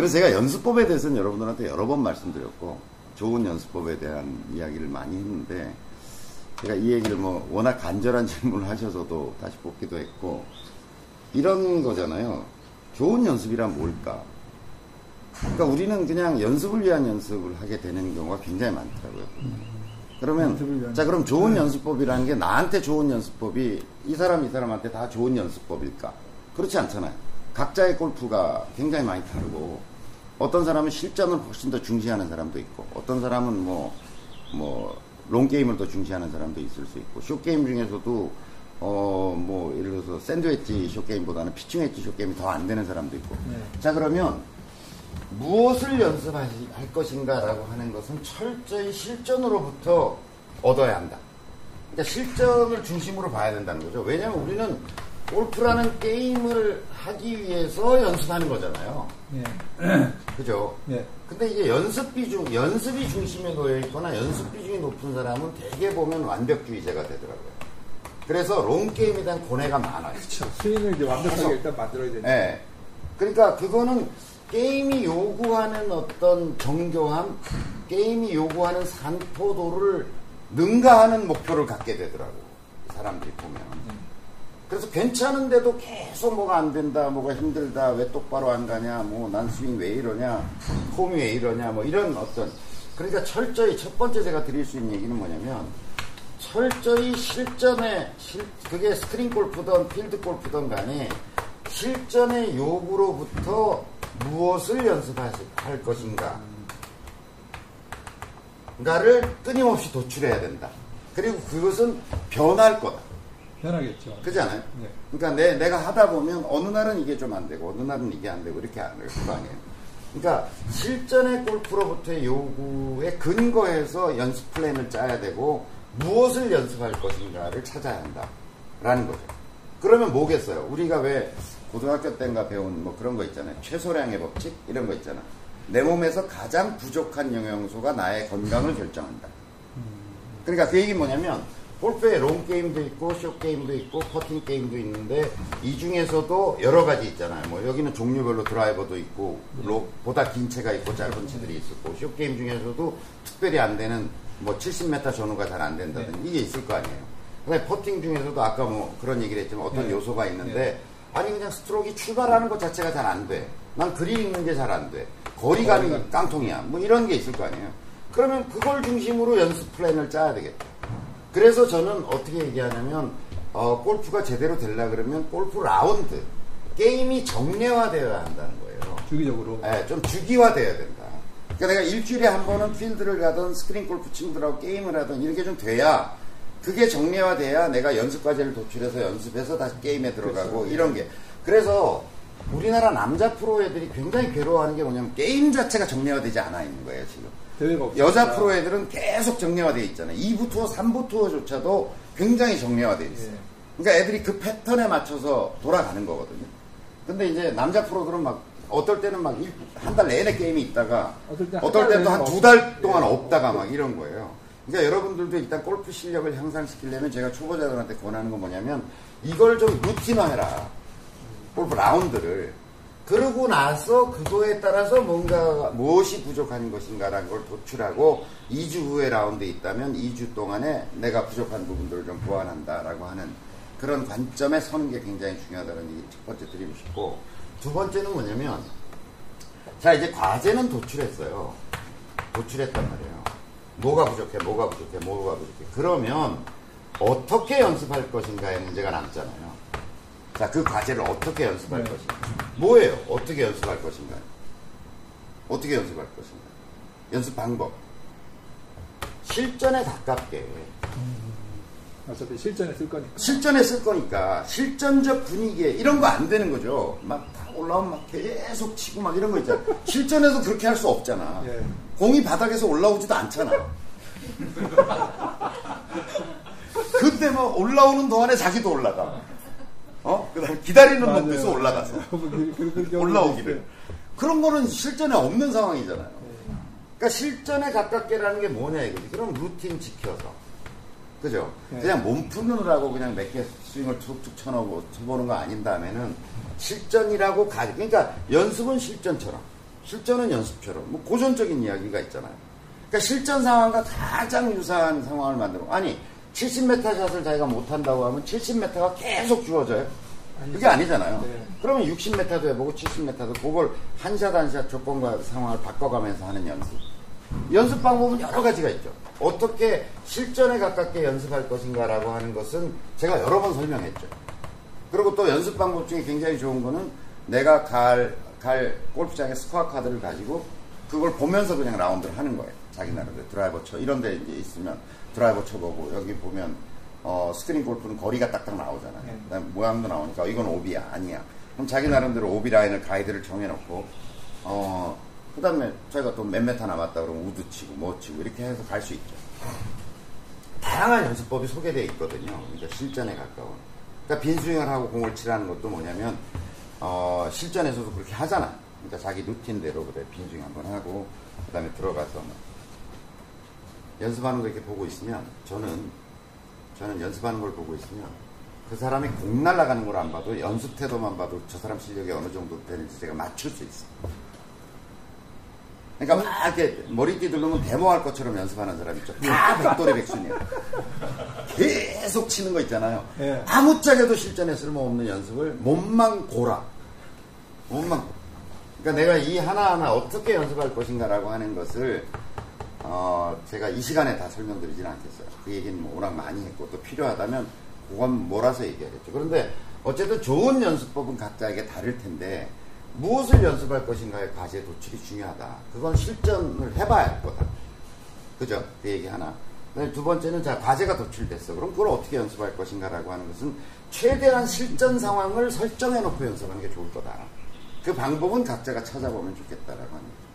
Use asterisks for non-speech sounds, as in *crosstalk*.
그래서 제가 연습법에 대해서는 여러분들한테 여러 번 말씀드렸고 좋은 연습법에 대한 이야기를 많이 했는데 제가 이 얘기를 뭐 워낙 간절한 *laughs* 질문을 하셔서도 다시 뽑기도 했고 이런 거잖아요. 좋은 연습이란 뭘까? 그러니까 우리는 그냥 연습을 위한 연습을 하게 되는 경우가 굉장히 많더라고요. 그러면 자 그럼 좋은 연습법이라는 게 나한테 좋은 연습법이 이 사람 이 사람한테 다 좋은 연습법일까? 그렇지 않잖아요. 각자의 골프가 굉장히 많이 다르고 어떤 사람은 실전을 훨씬 더 중시하는 사람도 있고 어떤 사람은 뭐 뭐 롱게임을 더 중시하는 사람도 있을 수 있고 쇼게임 중에서도 어 뭐 예를 들어서 샌드웨지 쇼게임보다는 피칭 웨지 쇼게임이 더 안 되는 사람도 있고 자 그러면 무엇을 연습할 것인가라고 하는 것은 철저히 실전으로부터 얻어야 한다. 그러니까 실전을 중심으로 봐야 된다는 거죠. 왜냐하면 우리는 골프라는 게임을 하기 위해서 연습하는 거잖아요. 네. *clears throat* 그죠? 네. 근데 이제 연습 비중, 연습이 중심에 놓여 있거나 연습 비중이 높은 사람은 대개 보면 완벽주의자가 되더라고요. 그래서 롱게임에 대한 고뇌가 많아요. 그렇죠. 스윙을 이제 완벽하게 일단 만들어야 되니까. 네. 그러니까 그거는 게임이 요구하는 어떤 정교함, 게임이 요구하는 산포도를 능가하는 목표를 갖게 되더라고. 사람들이 보면. 그래서 괜찮은데도 계속 뭐가 안 된다, 뭐가 힘들다, 왜 똑바로 안 가냐, 뭐 난 스윙 왜 이러냐, 폼이 왜 이러냐, 뭐 이런 어떤. 그러니까 철저히 첫 번째 제가 드릴 수 있는 얘기는 뭐냐면 철저히 실전에, 실, 그게 스크린 골프든 필드 골프든 간에 실전의 요구로부터 무엇을 연습할 것인가. 가를 끊임없이 도출해야 된다. 그리고 그것은 변할 거다. 변하겠죠. 그렇지 않아요? 네. 그러니까 내, 내가 하다 보면 어느 날은 이게 좀 안 되고 어느 날은 이게 안 되고 이렇게 안될거 아니에요. 그러니까 실전의 골프로부터의 요구에 근거해서 연습 플랜을 짜야 되고 무엇을 연습할 것인가를 찾아야 한다라는 거죠. 그러면 뭐겠어요? 우리가 왜 고등학교 때인가 배운 뭐 그런 거 있잖아요. 최소량의 법칙 이런 거 있잖아. 내 몸에서 가장 부족한 영양소가 나의 건강을 결정한다. 그러니까 그 얘기 뭐냐면 골프에 롱 게임도 있고 숏 게임도 있고 퍼팅 게임도 있는데 이 중에서도 여러 가지 있잖아요. 뭐 여기는 종류별로 드라이버도 있고 로, 보다 긴 채가 있고 짧은 채들이 있었고 숏 게임 중에서도 특별히 안 되는 뭐 70m 전후가 잘 안 된다든지 이게 있을 거 아니에요. 그다음에 퍼팅 중에서도 아까 뭐 그런 얘기를 했지만 어떤 네. 요소가 있는데 아니 그냥 스트로크가 출발하는 것 자체가 잘 안 돼. 난 그린 읽는 게 잘 안 돼. 거리감이 거리감. 깡통이야. 뭐 이런 게 있을 거 아니에요. 그러면 그걸 중심으로 연습 플랜을 짜야 되겠다. 그래서 저는 어떻게 얘기하냐면 어, 골프가 제대로 되려 그러면 골프 라운드 게임이 정례화되어야 한다는 거예요. 주기적으로. 예, 좀 주기화돼야 된다. 그러니까 내가 일주일에 한 번은 필드를 가든 스크린 골프 친구들하고 게임을 하든 이렇게 좀 돼야 그게 정례화돼야 내가 연습 과제를 도출해서 연습해서 다시 게임에 들어가고 그렇죠. 이런 게 그래서 우리나라 남자 프로 애들이 굉장히 괴로워하는 게 뭐냐면 게임 자체가 정례화되지 않아 있는 거예요 지금. 여자 프로 애들은 계속 정례화되어 있잖아요. 2부 투어, 3부 투어조차도 굉장히 정례화되어 있어요. 예. 그러니까 애들이 그 패턴에 맞춰서 돌아가는 거거든요. 근데 이제 남자 프로들은 막 어떨 때는 막 한 달 내내 게임이 있다가 어떨 때는 한 두달 없- 동안 예, 없다가. 막 이런 거예요. 그러니까 여러분들도 일단 골프 실력을 향상시키려면 제가 초보자들한테 권하는 건 뭐냐면 이걸 좀 루틴화해라. 골프 라운드를. 그러고 나서 그거에 따라서 뭔가 무엇이 부족한 것인가라는 걸 도출하고 2주 후에 라운드에 있다면 2주 동안에 내가 부족한 부분들을 좀 보완한다라고 하는 그런 관점에 서는 게 굉장히 중요하다는 얘기 첫 번째 드리고 싶고 두 번째는 뭐냐면 자 이제 과제는 도출했어요. 도출했단 말이에요. 뭐가 부족해, 뭐가 부족해, 뭐가 부족해. 그러면 어떻게 연습할 것인가의 문제가 남잖아요. 자, 그 과제를 어떻게 연습할 네. 것인가. 뭐예요? 어떻게 연습할 것인가. 어떻게 연습할 것인가. 연습 방법. 실전에 가깝게. 어차피 실전에 쓸 거니까. 실전에 쓸 거니까 실전적 분위기에 이런 거 안 되는 거죠. 막 다 올라오면 막 계속 치고 막 이런 거 있잖아. 실전에서 그렇게 할 수 없잖아. 예. 공이 바닥에서 올라오지도 않잖아. 근데 뭐 올라오는 동안에 자기도 올라가. 다음에 기다리는 있어 올라가서. *laughs* 올라오기를. 그런 거는 실전에 없는 상황이잖아요. 그러니까 실전에 가깝게라는 게 뭐냐 이거지. 그럼 루틴 지켜서. 그죠? 네. 그냥 몸 푸느라고 그냥 몇 개 스윙을 툭툭 쳐놓고 쳐보는 거 아닌 다음에는 실전이라고 가. 그러니까 연습은 실전처럼. 실전은 연습처럼 뭐 고전적인 이야기가 있잖아요. 그러니까 실전 상황과 가장 유사한 상황을 만들고 아니 70m 샷을 자기가 못한다고 하면 70m가 계속 주어져요. 그게 아니잖아요. 네. 그러면 60m도 해보고 70m도 그걸 한 샷 한 샷 조건과 상황을 바꿔가면서 하는 연습. 연습 방법은 여러 가지가 있죠. 어떻게 실전에 가깝게 연습할 것인가라고 하는 것은 제가 여러 번 설명했죠. 그리고 또 연습 방법 중에 굉장히 좋은 거는 내가 갈, 갈 골프장에 스코어 카드를 가지고 그걸 보면서 그냥 라운드를 하는 거예요. 자기 나름대로 드라이버 쳐. 이런 데 이제 있으면 드라이버 쳐보고 여기 보면 어, 스크린 골프는 거리가 딱딱 나오잖아요. 네. 그다음에 모양도 나오니까 이건 오비야 아니야. 그럼 자기 나름대로 오비 라인을 가이드를 정해놓고 어 그다음에 저희가 또 몇 메타 남았다 그러면 우드 치고 뭐 치고 이렇게 해서 갈 수 있죠. 다양한 연습법이 소개되어 있거든요. 그러니까 실전에 가까운. 그러니까 빈스윙을 하고 공을 치라는 것도 뭐냐면 어, 실전에서도 그렇게 하잖아. 그러니까 자기 루틴대로 그래 빈스윙 한번 하고 그다음에 들어가서 뭐 연습하는 거 이렇게 보고 있으면 저는 저는 연습하는 걸 보고 있으면 그 사람이 공 날아가는 걸 안 봐도 연습 태도만 봐도 저 사람 실력이 어느 정도 되는지 제가 맞출 수 있어요. 그러니까 막 이렇게 머리띠 두르면 데모할 것처럼 연습하는 사람 있죠. 다 백돌의 백순이야. 계속 치는 거 있잖아요. 예. 아무짝에도 실전에 쓸모없는 연습을 몸만 고라. 몸만. 그러니까 내가 이 하나하나 어떻게 연습할 것인가라고 하는 것을 어, 제가 이 시간에 다 설명드리진 않겠어요. 그 얘기는 뭐 워낙 많이 했고 또 필요하다면 그건 몰아서 얘기하겠죠. 그런데 어쨌든 좋은 연습법은 각자에게 다를 텐데 무엇을 연습할 것인가의 과제 도출이 중요하다. 그건 실전을 해봐야 할 거다. 그죠? 그 얘기 하나. 두 번째는 자 과제가 도출됐어. 그럼 그걸 어떻게 연습할 것인가라고 하는 것은 최대한 실전 상황을 설정해 놓고 연습하는 게 좋을 거다. 그 방법은 각자가 찾아보면 좋겠다라고 하는 거죠.